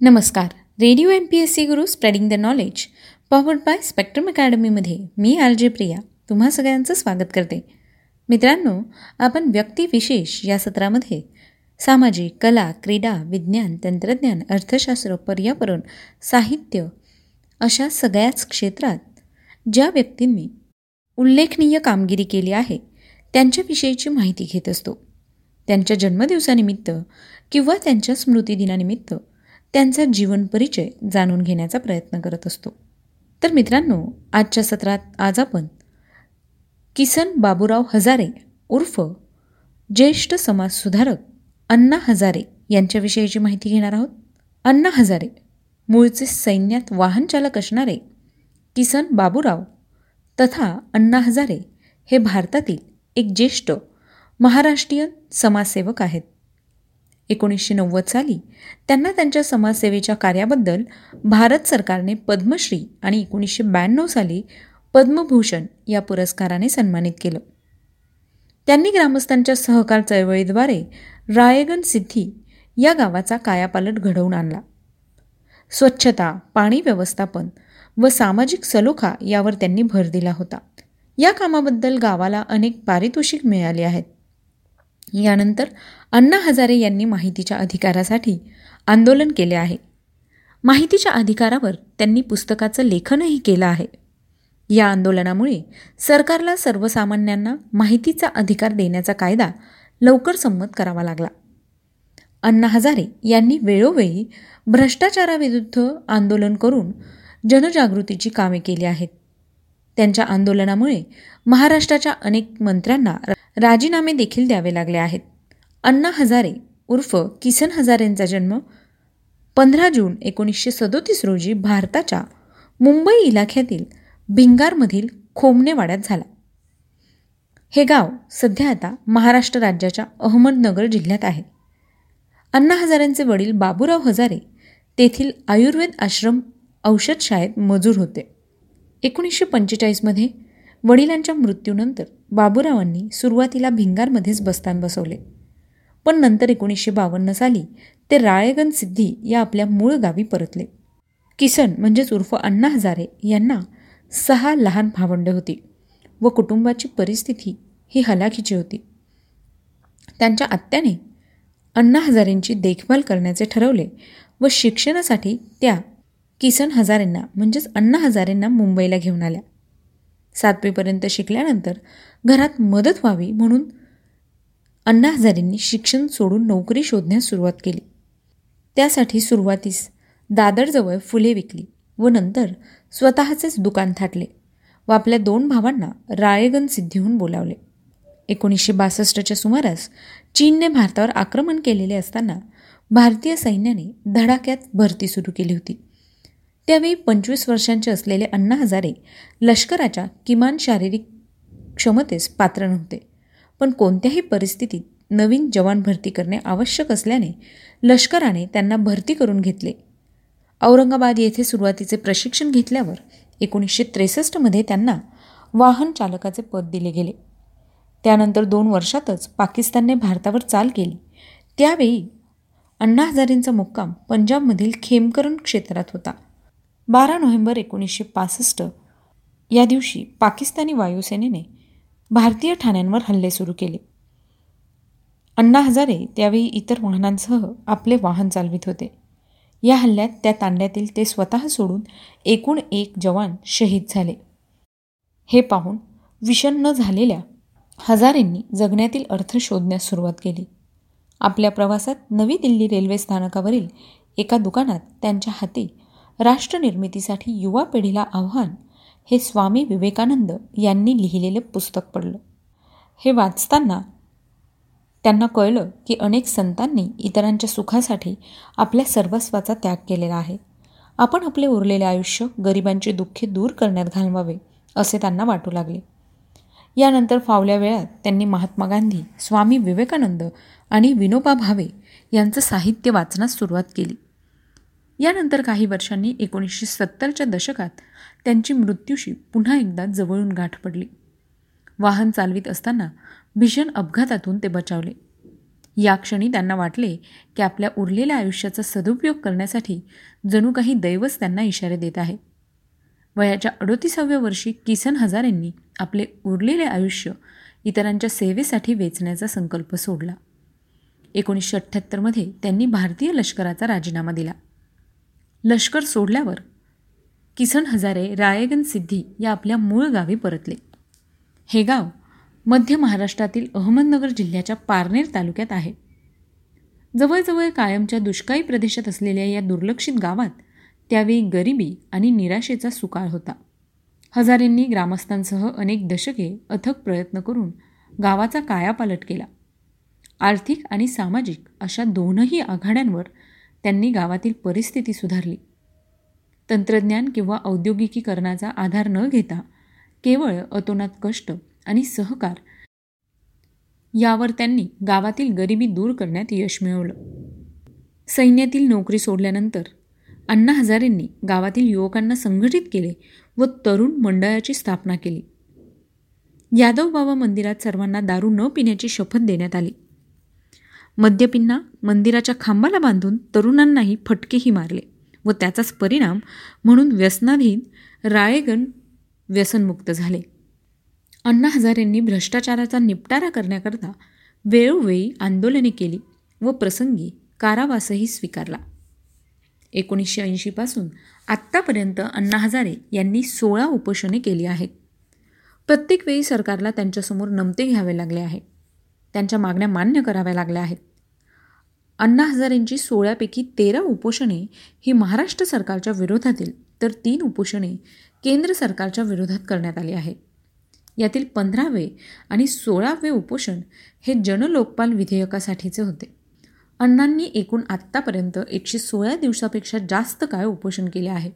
नमस्कार. Radio M P S C Guru spreading the knowledge. Powered by Spectrum अकॅडमीमध्ये मी R J Priya तुम्हा सगळ्यांचं स्वागत करते. मित्रांनो आपण व्यक्तिविशेष या सत्रामध्ये सामाजिक कला क्रीडा विज्ञान तंत्रज्ञान अर्थशास्त्र पर्यावरण साहित्य अशा सगळ्याच क्षेत्रात ज्या व्यक्तींनी उल्लेखनीय कामगिरी केली आहे त्यांच्याविषयीची माहिती घेत असतो. त्यांच्या जन्मदिवसानिमित्त किंवा त्यांच्या स्मृतिदिनानिमित्त त्यांचा जीवन परिचय जाणून घेण्याचा प्रयत्न करत असतो. तर मित्रांनो आजच्या सत्रात आज आपण किसन बाबूराव हजारे उर्फ ज्येष्ठ समाजसुधारक अण्णा हजारे यांच्याविषयीची माहिती घेणार आहोत. अण्णा हजारे मूळचे सैन्यात वाहनचालक असणारे किसन बाबूराव तथा अण्णा हजारे हे भारतातील एक ज्येष्ठ महाराष्ट्रीयन समाजसेवक आहेत. एकोणीसशे नव्वद साली त्यांना त्यांच्या समाजसेवेच्या कार्याबद्दल भारत सरकारने पद्मश्री आणि एकोणीसशे ब्याण्णव साली पद्मभूषण या पुरस्काराने सन्मानित केलं. त्यांनी ग्रामस्थांच्या सहकार चळवळीद्वारे रायगन सिद्धी या गावाचा कायापालट घडवून आणला. स्वच्छता पाणी व्यवस्थापन व सामाजिक सलोखा यावर त्यांनी भर दिला होता. या कामाबद्दल गावाला अनेक पारितोषिक मिळाले आहेत. यानंतर अण्णा हजारे यांनी माहितीच्या अधिकारासाठी आंदोलन केले आहे. माहितीच्या अधिकारावर त्यांनी पुस्तकाचं लेखनही केलं आहे. या आंदोलनामुळे सरकारला सर्वसामान्यांना माहितीचा अधिकार देण्याचा कायदा लवकर संमत करावा लागला. अण्णा हजारे यांनी वेळोवेळी भ्रष्टाचाराविरुद्ध आंदोलन करून जनजागृतीची कामे केली आहेत. त्यांच्या आंदोलनामुळे महाराष्ट्राच्या अनेक मंत्र्यांना राजीनामे देखील द्यावे लागले आहेत. अण्णा हजारे उर्फ किसन हजारेंचा जन्म पंधरा जून एकोणीसशे सदोतीस रोजी भारताच्या मुंबई इलाख्यातील भिंगारमधील खोमनेवाड्यात झाला. हे गाव सध्या आता महाराष्ट्र राज्याच्या अहमदनगर जिल्ह्यात आहे. अण्णा हजारेंचे वडील बाबूराव हजारे तेथील आयुर्वेद आश्रम औषधशाळेत मजूर होते. एकोणीसशे पंचेचाळीसमध्ये वडिलांच्या मृत्यूनंतर बाबूरावांनी सुरुवातीला भिंगारमध्येच बस्तान बसवले. पण नंतर एकोणीसशे बावन्न साली ते राळेगण सिद्धी या आपल्या मूळ गावी परतले. किसन म्हणजेच उर्फ अण्णा हजारे यांना सहा लहान भावंडे होती व कुटुंबाची परिस्थिती ही हलाखीची होती. त्यांच्या आत्याने अण्णा हजारेंची देखभाल करण्याचे ठरवले व शिक्षणासाठी त्या किसन हजारेंना म्हणजेच अण्णा हजारेंना मुंबईला घेऊन आल्या. सातवीपर्यंत शिकल्यानंतर घरात मदत व्हावी म्हणून अण्णा हजारेंनी शिक्षण सोडून नोकरी शोधण्यास सुरुवात केली. त्यासाठी सुरुवातीस दादरजवळ फुले विकली व नंतर स्वतःचेच दुकान थाटले व आपल्या दोन भावांना राळेगण सिद्धीहून बोलावले. एकोणीसशे बासष्टच्या सुमारास चीनने भारतावर आक्रमण केलेले असताना भारतीय सैन्याने धडाक्यात भरती सुरू केली होती. त्यावेळी पंचवीस वर्षांचे असलेले अण्णा हजारे लष्कराच्या किमान शारीरिक क्षमतेस पात्र नव्हते. पण कोणत्याही परिस्थितीत नवीन जवान भरती करणे आवश्यक असल्याने लष्कराने त्यांना भरती करून घेतले. औरंगाबाद येथे सुरुवातीचे प्रशिक्षण घेतल्यावर एकोणीसशे त्रेसष्टमध्ये त्यांना वाहन चालकाचे पद दिले गेले. त्यानंतर दोन वर्षातच पाकिस्तानने भारतावर चाल केली. त्यावेळी अण्णा हजारेंचा मुक्काम पंजाबमधील खेमकरण क्षेत्रात होता. बारा नोव्हेंबर एकोणीसशे पासष्ट या दिवशी पाकिस्तानी वायुसेनेने भारतीय ठाण्यांवर हल्ले सुरू केले. अण्णा हजारे त्यावेळी इतर वाहनांसह आपले वाहन चालवित होते. या हल्ल्यात त्या तांड्यातील ते स्वतः सोडून एकूण एक जवान शहीद झाले. हे पाहून विषण्ण झालेल्या हजारेंनी जगण्यातील अर्थ शोधण्यास सुरुवात केली. आपल्या प्रवासात नवी दिल्ली रेल्वे स्थानकावरील एका दुकानात त्यांच्या हाती राष्ट्रनिर्मितीसाठी युवा पिढीला आव्हान हे स्वामी विवेकानंद यांनी लिहिलेलं पुस्तक पडलं. हे वाचताना त्यांना कळलं की अनेक संतांनी इतरांच्या सुखासाठी आपल्या सर्वस्वाचा त्याग केलेला आहे. आपण आपले उरलेले आयुष्य गरिबांचे दुःखे दूर करण्यात घालवावे असे त्यांना वाटू लागले. यानंतर फावल्या वेळात त्यांनी महात्मा गांधी स्वामी विवेकानंद आणि विनोबा भावे यांचं साहित्य वाचण्यास सुरुवात केली. यानंतर काही वर्षांनी एकोणीसशे सत्तरच्या दशकात त्यांची मृत्यूशी पुन्हा एकदा जवळून गाठ पडली. वाहन चालवित असताना भीषण अपघातातून ते बचावले. या क्षणी त्यांना वाटले की आपल्या उरलेल्या आयुष्याचा सदुपयोग करण्यासाठी जणू काही दैवच त्यांना इशारे देत आहे वयाच्या अडोतीसाव्या वर्षी किसन हजारेंनी आपले उरलेले आयुष्य इतरांच्या सेवेसाठी वेचण्याचा संकल्प सोडला. एकोणीसशे अठ्ठ्याहत्तरमध्ये त्यांनी भारतीय लष्कराचा राजीनामा दिला. लष्कर सोडल्यावर किसन हजारे रायगन सिद्धी या आपल्या मूळ गावी परतले. हे गाव मध्य महाराष्ट्रातील अहमदनगर जिल्ह्याच्या पारनेर तालुक्यात आहे. जवळजवळ कायमच्या दुष्काळी प्रदेशात असलेल्या या दुर्लक्षित गावात त्यावेळी गरिबी आणि निराशेचा सुकाळ होता. हजारेंनी ग्रामस्थांसह अनेक दशके अथक प्रयत्न करून गावाचा कायापालट केला. आर्थिक आणि सामाजिक अशा दोनही आघाड्यांवर त्यांनी गावातील परिस्थिती सुधारली. तंत्रज्ञान किंवा औद्योगिकीकरणाचा आधार न घेता केवळ अतोनात कष्ट आणि सहकार यावर त्यांनी गावातील गरिबी दूर करण्यात यश मिळवलं. सैन्यातील नोकरी सोडल्यानंतर अण्णा हजारेंनी गावातील युवकांना संघटित केले व तरुण मंडळाची स्थापना केली. यादव बाबा मंदिरात सर्वांना दारू न पिण्याची शपथ देण्यात आली. मद्यपींना मंदिराच्या खांबाला बांधून तरुणांनाही फटकेही मारले. व त्याचाच परिणाम म्हणून व्यसनाधीन राळेगण व्यसनमुक्त झाले. अण्णा हजारेंनी भ्रष्टाचाराचा निपटारा करण्याकरता वेळोवेळी आंदोलने केली व प्रसंगी कारावासही स्वीकारला. एकोणीसशे ऐंशीपासून आत्तापर्यंत अण्णा हजारे यांनी सोळा उपोषणे केली आहेत. प्रत्येक वेळी सरकारला त्यांच्यासमोर नमते घ्यावे लागले आहे. त्यांच्या मागण्या मान्य कराव्या लागल्या आहेत. अण्णा हजारेंची सोळापैकी तेरा उपोषणे ही महाराष्ट्र सरकारच्या विरोधातील तर तीन उपोषणे केंद्र सरकारच्या विरोधात करण्यात आली आहेत. यातील पंधरावे आणि सोळावे उपोषण हे जनलोकपाल विधेयकासाठीचे होते. अण्णांनी एकूण आत्तापर्यंत एकशे सोळा दिवसापेक्षा जास्त काळ उपोषण केले आहे.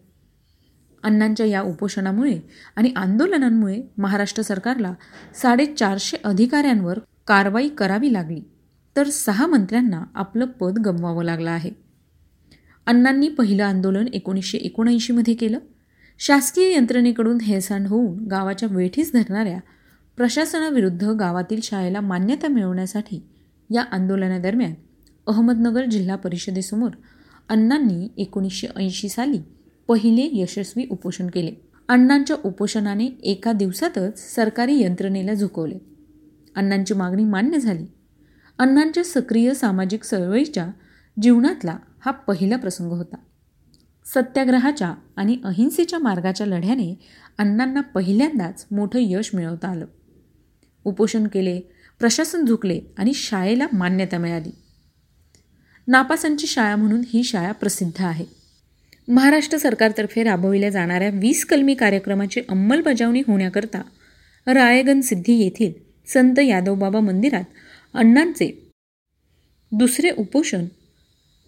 अण्णांच्या या उपोषणामुळे आणि आंदोलनांमुळे महाराष्ट्र सरकारला साडेचारशे अधिकाऱ्यांवर कारवाई करावी लागली. तर सहा मंत्र्यांना आपलं पद गमवावं लागलं आहे. अण्णांनी पहिलं आंदोलन एकोणीसशे एकोणऐंशीमध्ये केलं. शासकीय यंत्रणेकडून हेळसांड होऊन गावाच्या वेठीस धरणाऱ्या प्रशासनाविरुद्ध गावातील शाळेला मान्यता मिळवण्यासाठी या आंदोलनादरम्यान अहमदनगर जिल्हा परिषदेसमोर अण्णांनी एकोणीसशे ऐंशी साली पहिले यशस्वी उपोषण केले. अण्णांच्या उपोषणाने एका दिवसातच सरकारी यंत्रणेला झुकवले. अण्णांची मागणी मान्य झाली. अण्णांच्या सक्रिय सामाजिक चळवळीच्या जीवनातला हा पहिला प्रसंग होता. सत्याग्रहाच्या आणि अहिंसेच्या मार्गाच्या लढ्याने अण्णांना पहिल्यांदाच मोठं यश मिळवता आलं. उपोषण केले प्रशासन झुकले आणि शाळेला मान्यता मिळाली. नापासांची शाळा म्हणून ही शाळा प्रसिद्ध आहे. महाराष्ट्र सरकारतर्फे राबविल्या जाणाऱ्या वीस कलमी कार्यक्रमाची अंमलबजावणी होण्याकरता रायगन सिद्धी येथील संत यादवबाबा मंदिरात अण्णांचे. दुसरे उपोषण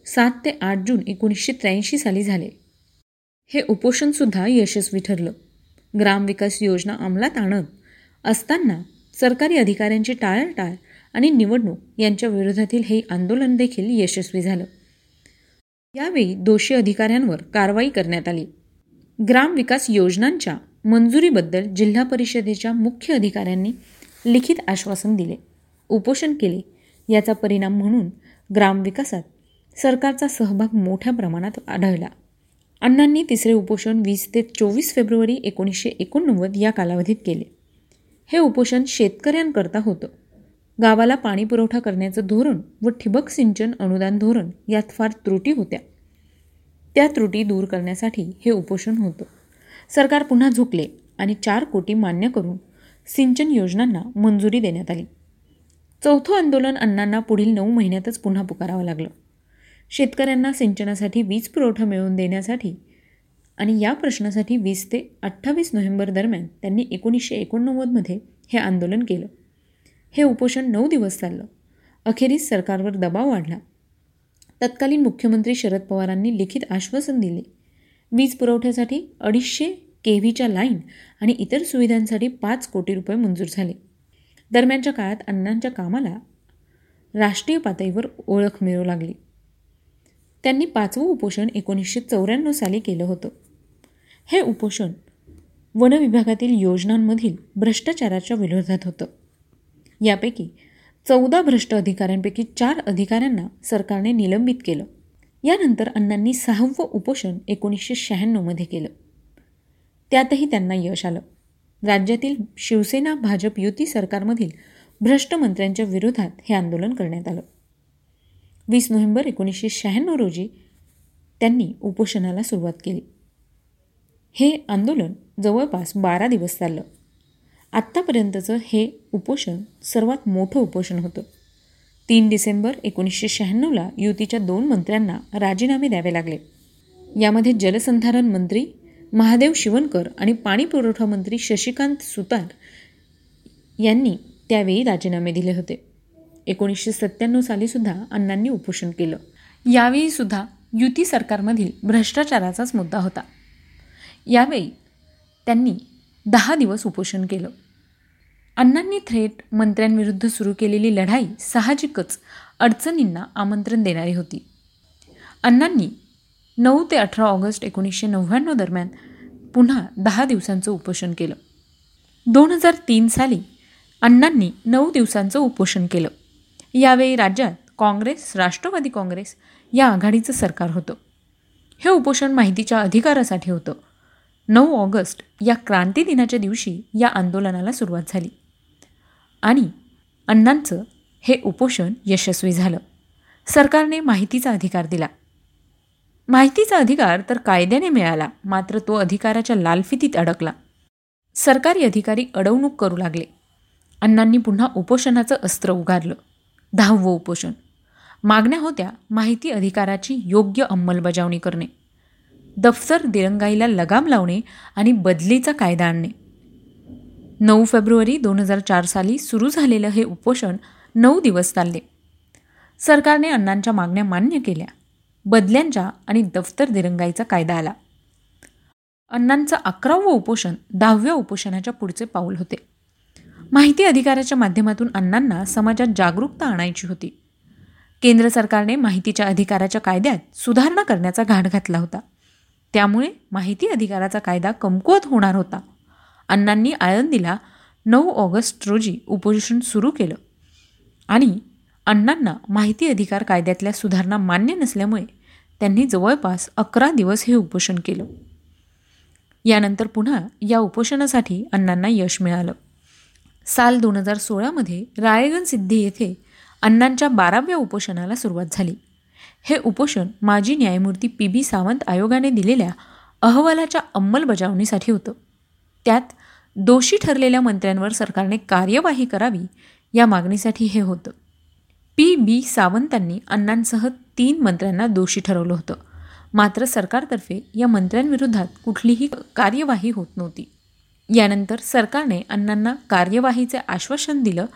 सात ते आठ जून एकोणीसशे त्र्याऐंशी साली झाले. हे उपोषणसुद्धा यशस्वी ठरलं. ग्रामविकास योजना अंमलात आणत असताना सरकारी अधिकाऱ्यांची टाळाटाळ आणि निवडणूक यांच्या विरोधातील हे आंदोलन देखील यशस्वी झालं. यावेळी दोषी अधिकाऱ्यांवर कारवाई करण्यात आली. ग्रामविकास योजनांच्या मंजुरीबद्दल जिल्हा परिषदेच्या मुख्य अधिकाऱ्यांनी लिखित आश्वासन दिले. उपोषण केले. याचा परिणाम म्हणून ग्रामविकासात सरकारचा सहभाग मोठ्या प्रमाणात आढळला. अण्णांनी तिसरे उपोषण वीस ते चोवीस फेब्रुवारी एकोणीसशे एकोणनव्वद या कालावधीत केले. हे उपोषण शेतकऱ्यांकरता होतं. गावाला पाणी पुरवठा करण्याचं धोरण व ठिबक सिंचन अनुदान धोरण यात फार त्रुटी होत्या. त्या त्रुटी दूर करण्यासाठी हे उपोषण होतं. सरकार पुन्हा झुकले आणि चार कोटी मान्य करून सिंचन योजनांना मंजुरी देण्यात आली. चौथं आंदोलन अण्णांना पुढील नऊ महिन्यातच पुन्हा पुकारावं लागलं. शेतकऱ्यांना सिंचनासाठी वीज पुरवठा मिळवून देण्यासाठी आणि या प्रश्नासाठी वीस ते अठ्ठावीस नोव्हेंबर दरम्यान त्यांनी एकोणीसशे एकोणनव्वदमध्ये हे आंदोलन केलं. हे उपोषण नऊ दिवस चाललं. अखेरीस सरकारवर दबाव वाढला. तत्कालीन मुख्यमंत्री शरद पवारांनी लिखित आश्वासन दिले. वीज पुरवठ्यासाठी अडीचशे के व्हीच्या लाईन आणि इतर सुविधांसाठी पाच कोटी रुपये मंजूर झाले. दरम्यानच्या काळात अण्णांच्या कामाला राष्ट्रीय पातळीवर ओळख मिळू लागली. त्यांनी पाचवं उपोषण एकोणीसशे चौऱ्याण्णव साली केलं होतं. हे उपोषण वनविभागातील योजनांमधील भ्रष्टाचाराच्या विरोधात होतं. यापैकी चौदा भ्रष्ट अधिकाऱ्यांपैकी चार अधिकाऱ्यांना सरकारने निलंबित केलं. यानंतर अण्णांनी सहावं उपोषण एकोणीसशे शहाण्णवमध्ये केलं. त्यातही त्यांना यश आलं. राज्यातील शिवसेना भाजप युती सरकारमधील भ्रष्ट मंत्र्यांच्या विरोधात हे आंदोलन करण्यात आलं. वीस नोव्हेंबर एकोणीसशे शहाण्णव रोजी त्यांनी उपोषणाला सुरुवात केली. हे आंदोलन जवळपास बारा दिवस चाललं. आत्तापर्यंतचं हे उपोषण सर्वात मोठं उपोषण होतं. तीन डिसेंबर एकोणीसशे शहाण्णवला युतीच्या दोन मंत्र्यांना राजीनामे द्यावे लागले. यामध्ये जलसंधारण मंत्री महादेव शिवणकर आणि पाणी पुरवठा मंत्री शशिकांत सुतार यांनी त्यावेळी राजीनामे दिले होते. एकोणीसशे सत्त्याण्णव सालीसुद्धा अण्णांनी उपोषण केलं. यावेळीसुद्धा युती सरकारमधील भ्रष्टाचाराचाच मुद्दा होता. यावेळी त्यांनी दहा दिवस उपोषण केलं. अण्णांनी थेट मंत्र्यांविरुद्ध सुरू केलेली लढाई साहजिकच अडचणींना आमंत्रण देणारी होती. अण्णांनी नऊ ते अठरा ऑगस्ट एकोणीसशे नव्याण्णव दरम्यान पुन्हा दहा दिवसांचं उपोषण केलं. दोन हजार तीन साली अण्णांनी नऊ दिवसांचं उपोषण केलं. यावेळी राज्यात काँग्रेस राष्ट्रवादी काँग्रेस या आघाडीचं सरकार होतं. हे उपोषण माहितीच्या अधिकारासाठी होतं. नऊ ऑगस्ट या क्रांती दिनाच्या दिवशी या आंदोलनाला सुरुवात झाली. आणि अण्णांचं हे उपोषण यशस्वी झालं. सरकारने माहितीचा अधिकार दिला. माहितीचा अधिकार तर कायद्याने मिळाला मात्र तो अधिकाराच्या लालफितीत अडकला. सरकारी अधिकारी अडवणूक करू लागले. अण्णांनी पुन्हा उपोषणाचं अस्त्र उगारलं. दहावं उपोषण. मागण्या होत्या माहिती अधिकाराची योग्य अंमलबजावणी करणे. दफ्तर दिरंगाईला लगाम लावणे आणि बदलीचा कायदा आणणे. नऊ फेब्रुवारी दोन हजार चार साली सुरू झालेलं हे उपोषण नऊ दिवस चालले. सरकारने अण्णांच्या मागण्या मान्य केल्या. बदल्यांच्या आणि दफ्तर दिरंगाईचा कायदा आला. अण्णांचं अकरावं उपोषण दहाव्या उपोषणाच्या पुढचे पाऊल होते. माहिती अधिकाराच्या माध्यमातून अण्णांना समाजात जागरूकता आणायची होती. केंद्र सरकारने माहितीच्या अधिकाराच्या कायद्यात सुधारणा करण्याचा घाट घातला होता. त्यामुळे माहिती अधिकाराचा कायदा कमकुवत होणार होता. अण्णांनी आळंदीला नऊ ऑगस्ट रोजी उपोषण सुरू केलं. आणि अण्णांना माहिती अधिकार कायद्यातल्या सुधारणा मान्य नसल्यामुळे त्यांनी जवळपास अकरा दिवस हे उपोषण केलं. यानंतर पुन्हा या उपोषणासाठी अण्णांना यश मिळालं. साल दोन हजार सोळामध्ये रायगण सिद्धी येथे अण्णांच्या बाराव्या उपोषणाला सुरुवात झाली. हे उपोषण माजी न्यायमूर्ती पी बी सावंत आयोगाने दिलेल्या अहवालाच्या अंमलबजावणीसाठी होतं. त्यात दोषी ठरलेल्या मंत्र्यांवर सरकारने कार्यवाही करावी या मागणीसाठी हे होतं. पी. बी. सावंतांनी अण्णांसह तीन मंत्र्यांना दोषी ठरवलं होतं. मात्र सरकारतर्फे या मंत्र्यांविरोधात कुठलीही कार्यवाही होत नव्हती. यानंतर सरकारने अण्णांना कार्यवाहीचे आश्वासन दिलं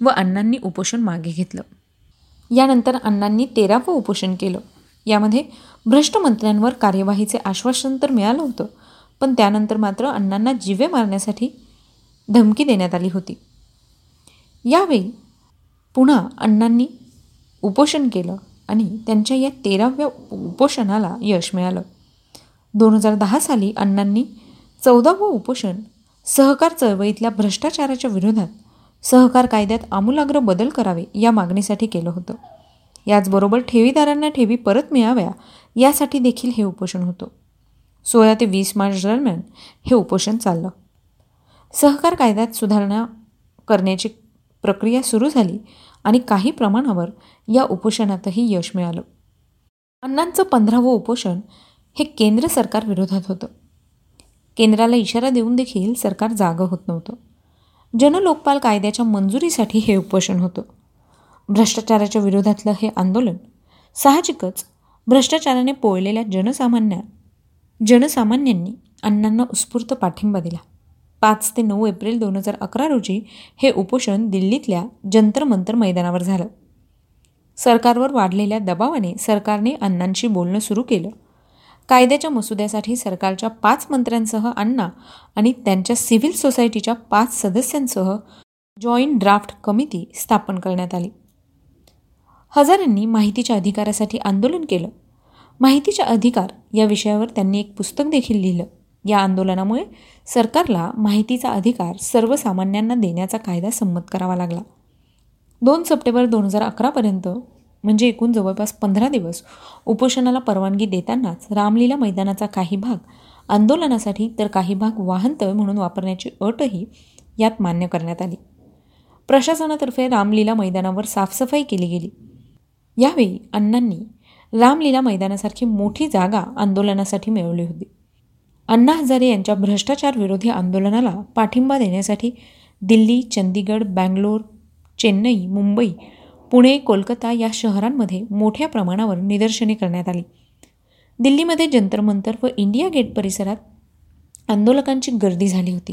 व अण्णांनी उपोषण मागे घेतलं. यानंतर अण्णांनी तेरावं उपोषण केलं. यामध्ये भ्रष्ट मंत्र्यांवर कार्यवाहीचे आश्वासन तर मिळालं होतं पण त्यानंतर मात्र अण्णांना जिवे मारण्यासाठी धमकी देण्यात आली होती. यावेळी पुन्हा अण्णांनी उपोषण केलं आणि त्यांच्या या तेराव्या उपोषणाला यश मिळालं. दोन हजार दहा साली अण्णांनी चौदावं उपोषण सहकार चळवळीतल्या भ्रष्टाचाराच्या विरोधात सहकार कायद्यात आमूलाग्र बदल करावे या मागणीसाठी केलं होतं. याचबरोबर ठेवीदारांना ठेवी परत मिळाव्या यासाठी देखील हे उपोषण होतं. सोळा ते वीस मार्च दरम्यान हे उपोषण चाललं. सहकार कायद्यात सुधारणा करण्याची प्रक्रिया सुरू झाली आणि काही प्रमाणावर या उपोषणातही यश मिळालं. अण्णांचं पंधरावं उपोषण हे केंद्र सरकार विरोधात होतं. केंद्राला इशारा देऊन देखील सरकार जागं होत नव्हतं. जनलोकपाल कायद्याच्या मंजुरीसाठी हे उपोषण होतं. भ्रष्टाचाराच्या विरोधातलं हे आंदोलन साहजिकच भ्रष्टाचाराने पोळलेल्या जनसामान्या जनसामान्यांनी अण्णांना उत्स्फूर्त पाठिंबा दिला. पाच ते नऊ एप्रिल दोन हजार अकरा रोजी हे उपोषण दिल्लीतल्या जंतर मंतर मैदानावर झालं. सरकारवर वाढलेल्या दबावाने सरकारने अण्णांशी बोलणं सुरू केलं. कायद्याच्या मसुद्यासाठी सरकारच्या पाच मंत्र्यांसह अण्णा आणि त्यांच्या सिव्हिल सोसायटीच्या पाच सदस्यांसह जॉईंट ड्राफ्ट कमिटी स्थापन करण्यात आली. हजारांनी माहितीच्या अधिकारासाठी आंदोलन केलं. माहितीचा अधिकार या विषयावर त्यांनी एक पुस्तक देखील लिहिलं. या आंदोलनामुळे सरकारला माहितीचा अधिकार सर्वसामान्यांना देण्याचा कायदा संमत करावा लागला. दोन सप्टेंबर दोन हजार अकरापर्यंत म्हणजे एकूण जवळपास पंधरा दिवस उपोषणाला परवानगी देतानाच रामलीला मैदानाचा काही भाग आंदोलनासाठी तर काही भाग वाहनतळ म्हणून वापरण्याची अटही यात मान्य करण्यात आली. प्रशासनातर्फे रामलीला मैदानावर साफसफाई केली गेली. यावेळी अण्णांनी रामलीला मैदानासारखी मोठी जागा आंदोलनासाठी मिळवली होती. अण्णा हजारे यांच्या भ्रष्टाचार विरोधी आंदोलनाला पाठिंबा देण्यासाठी दिल्ली चंदीगड बँगलोर चेन्नई मुंबई पुणे कोलकाता या शहरांमध्ये मोठ्या प्रमाणावर निदर्शने करण्यात आली. दिल्लीमध्ये जंतर मंतर व इंडिया गेट परिसरात आंदोलकांची गर्दी झाली होती.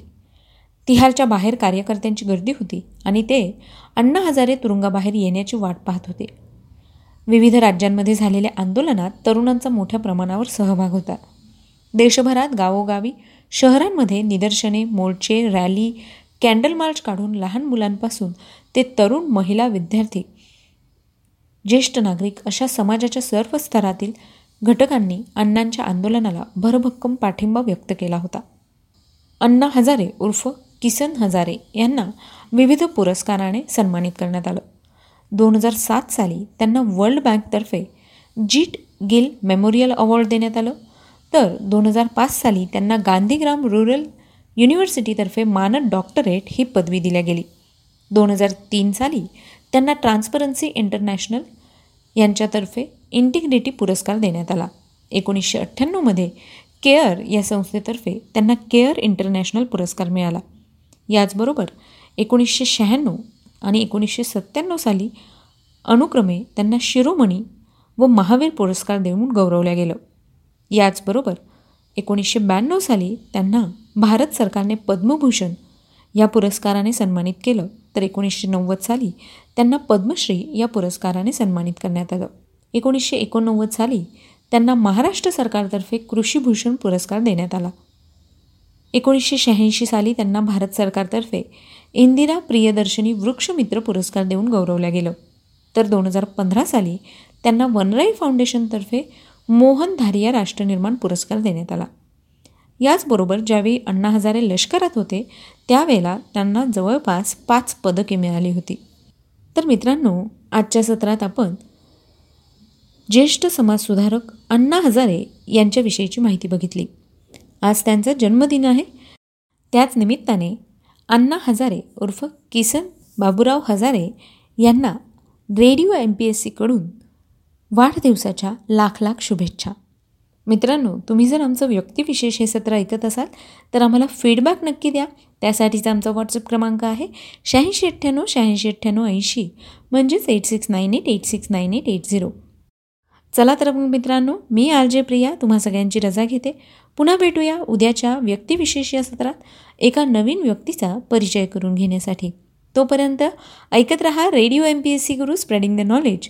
तिहारच्या बाहेर कार्यकर्त्यांची गर्दी होती आणि ते अण्णा हजारे तुरुंगाबाहेर येण्याची वाट पाहत होते. विविध राज्यांमध्ये झालेल्या आंदोलनात तरुणांचा मोठ्या प्रमाणावर सहभाग होता. देशभरात गावोगावी शहरांमध्ये निदर्शने मोर्चे रॅली कॅन्डल मार्च काढून लहान मुलांपासून ते तरुण महिला विद्यार्थी ज्येष्ठ नागरिक अशा समाजाच्या सर्व स्तरातील घटकांनी अण्णांच्या आंदोलनाला भरभक्कम पाठिंबा व्यक्त केला होता. अण्णा हजारे उर्फ किसन हजारे यांना विविध पुरस्काराने सन्मानित करण्यात आलं. दोन हजार सात साली त्यांना वर्ल्ड बँकतर्फे जीट गिल मेमोरियल अवॉर्ड देण्यात आलं. तर दोन हजार पाच साली त्यांना गांधीग्राम रुरल युनिव्हर्सिटीतर्फे मानद डॉक्टरेट ही पदवी दिल्या गेली. दोन हजार तीन साली त्यांना ट्रान्सपरन्सी इंटरनॅशनल यांच्यातर्फे इंटिग्रिटी पुरस्कार देण्यात आला. एकोणीसशे अठ्ठ्याण्णवमध्ये केअर या संस्थेतर्फे त्यांना केअर इंटरनॅशनल पुरस्कार मिळाला. याचबरोबर एकोणीसशे शहाण्णव आणि एकोणीसशे सत्त्याण्णव साली अनुक्रमे त्यांना शिरोमणी व महावीर पुरस्कार देऊन गौरवल्या गेलं. याचबरोबर एकोणीसशे ब्याण्णव साली त्यांना भारत सरकारने पद्मभूषण या पुरस्काराने सन्मानित केलं. तर एकोणीसशे नव्वद साली त्यांना पद्मश्री या पुरस्काराने सन्मानित करण्यात आलं. एकोणीसशे एकोणनव्वद साली त्यांना महाराष्ट्र सरकारतर्फे कृषीभूषण पुरस्कार देण्यात आला. एकोणीसशे शहाऐंशी साली त्यांना भारत सरकारतर्फे इंदिरा प्रियदर्शनी वृक्षमित्र पुरस्कार देऊन गौरवलं गेलं. तर दोन हजार पंधरा साली त्यांना वनराई फाउंडेशनतर्फे मोहन धारिया राष्ट्रनिर्माण पुरस्कार देण्यात आला. याचबरोबर ज्यावेळी अण्णा हजारे लष्करात होते त्यावेळेला त्यांना जवळपास पाच पदके मिळाली होती. तर मित्रांनो आजच्या सत्रात आपण ज्येष्ठ समाजसुधारक अण्णा हजारे यांच्याविषयीची माहिती बघितली. आज त्यांचा जन्मदिन आहे. त्याच निमित्ताने अण्णा हजारे उर्फ किसन बाबूराव हजारे यांना रेडिओ एम पी एस सीकडून वाढदिवसाच्या लाख लाख शुभेच्छा. मित्रांनो तुम्ही जर आमचं व्यक्तिविशेष हे सत्र ऐकत असाल तर आम्हाला फीडबॅक नक्की द्या. त्यासाठीचा आमचा व्हॉट्सअप क्रमांक आहे शहाऐंशी अठ्ठ्याण्णव शहाऐंशी अठ्ठ्याण्णव ऐंशी म्हणजेच eight six nine eight eight six nine eight eight zero चला तर मग मित्रांनो मी आर जे प्रिया तुम्हा सगळ्यांची रजा घेते. पुन्हा भेटूया उद्याच्या व्यक्तिविशेष या सत्रात एका नवीन व्यक्तीचा परिचय करून घेण्यासाठी. तोपर्यंत ऐकत रहा radio M P S C Guru spreading the knowledge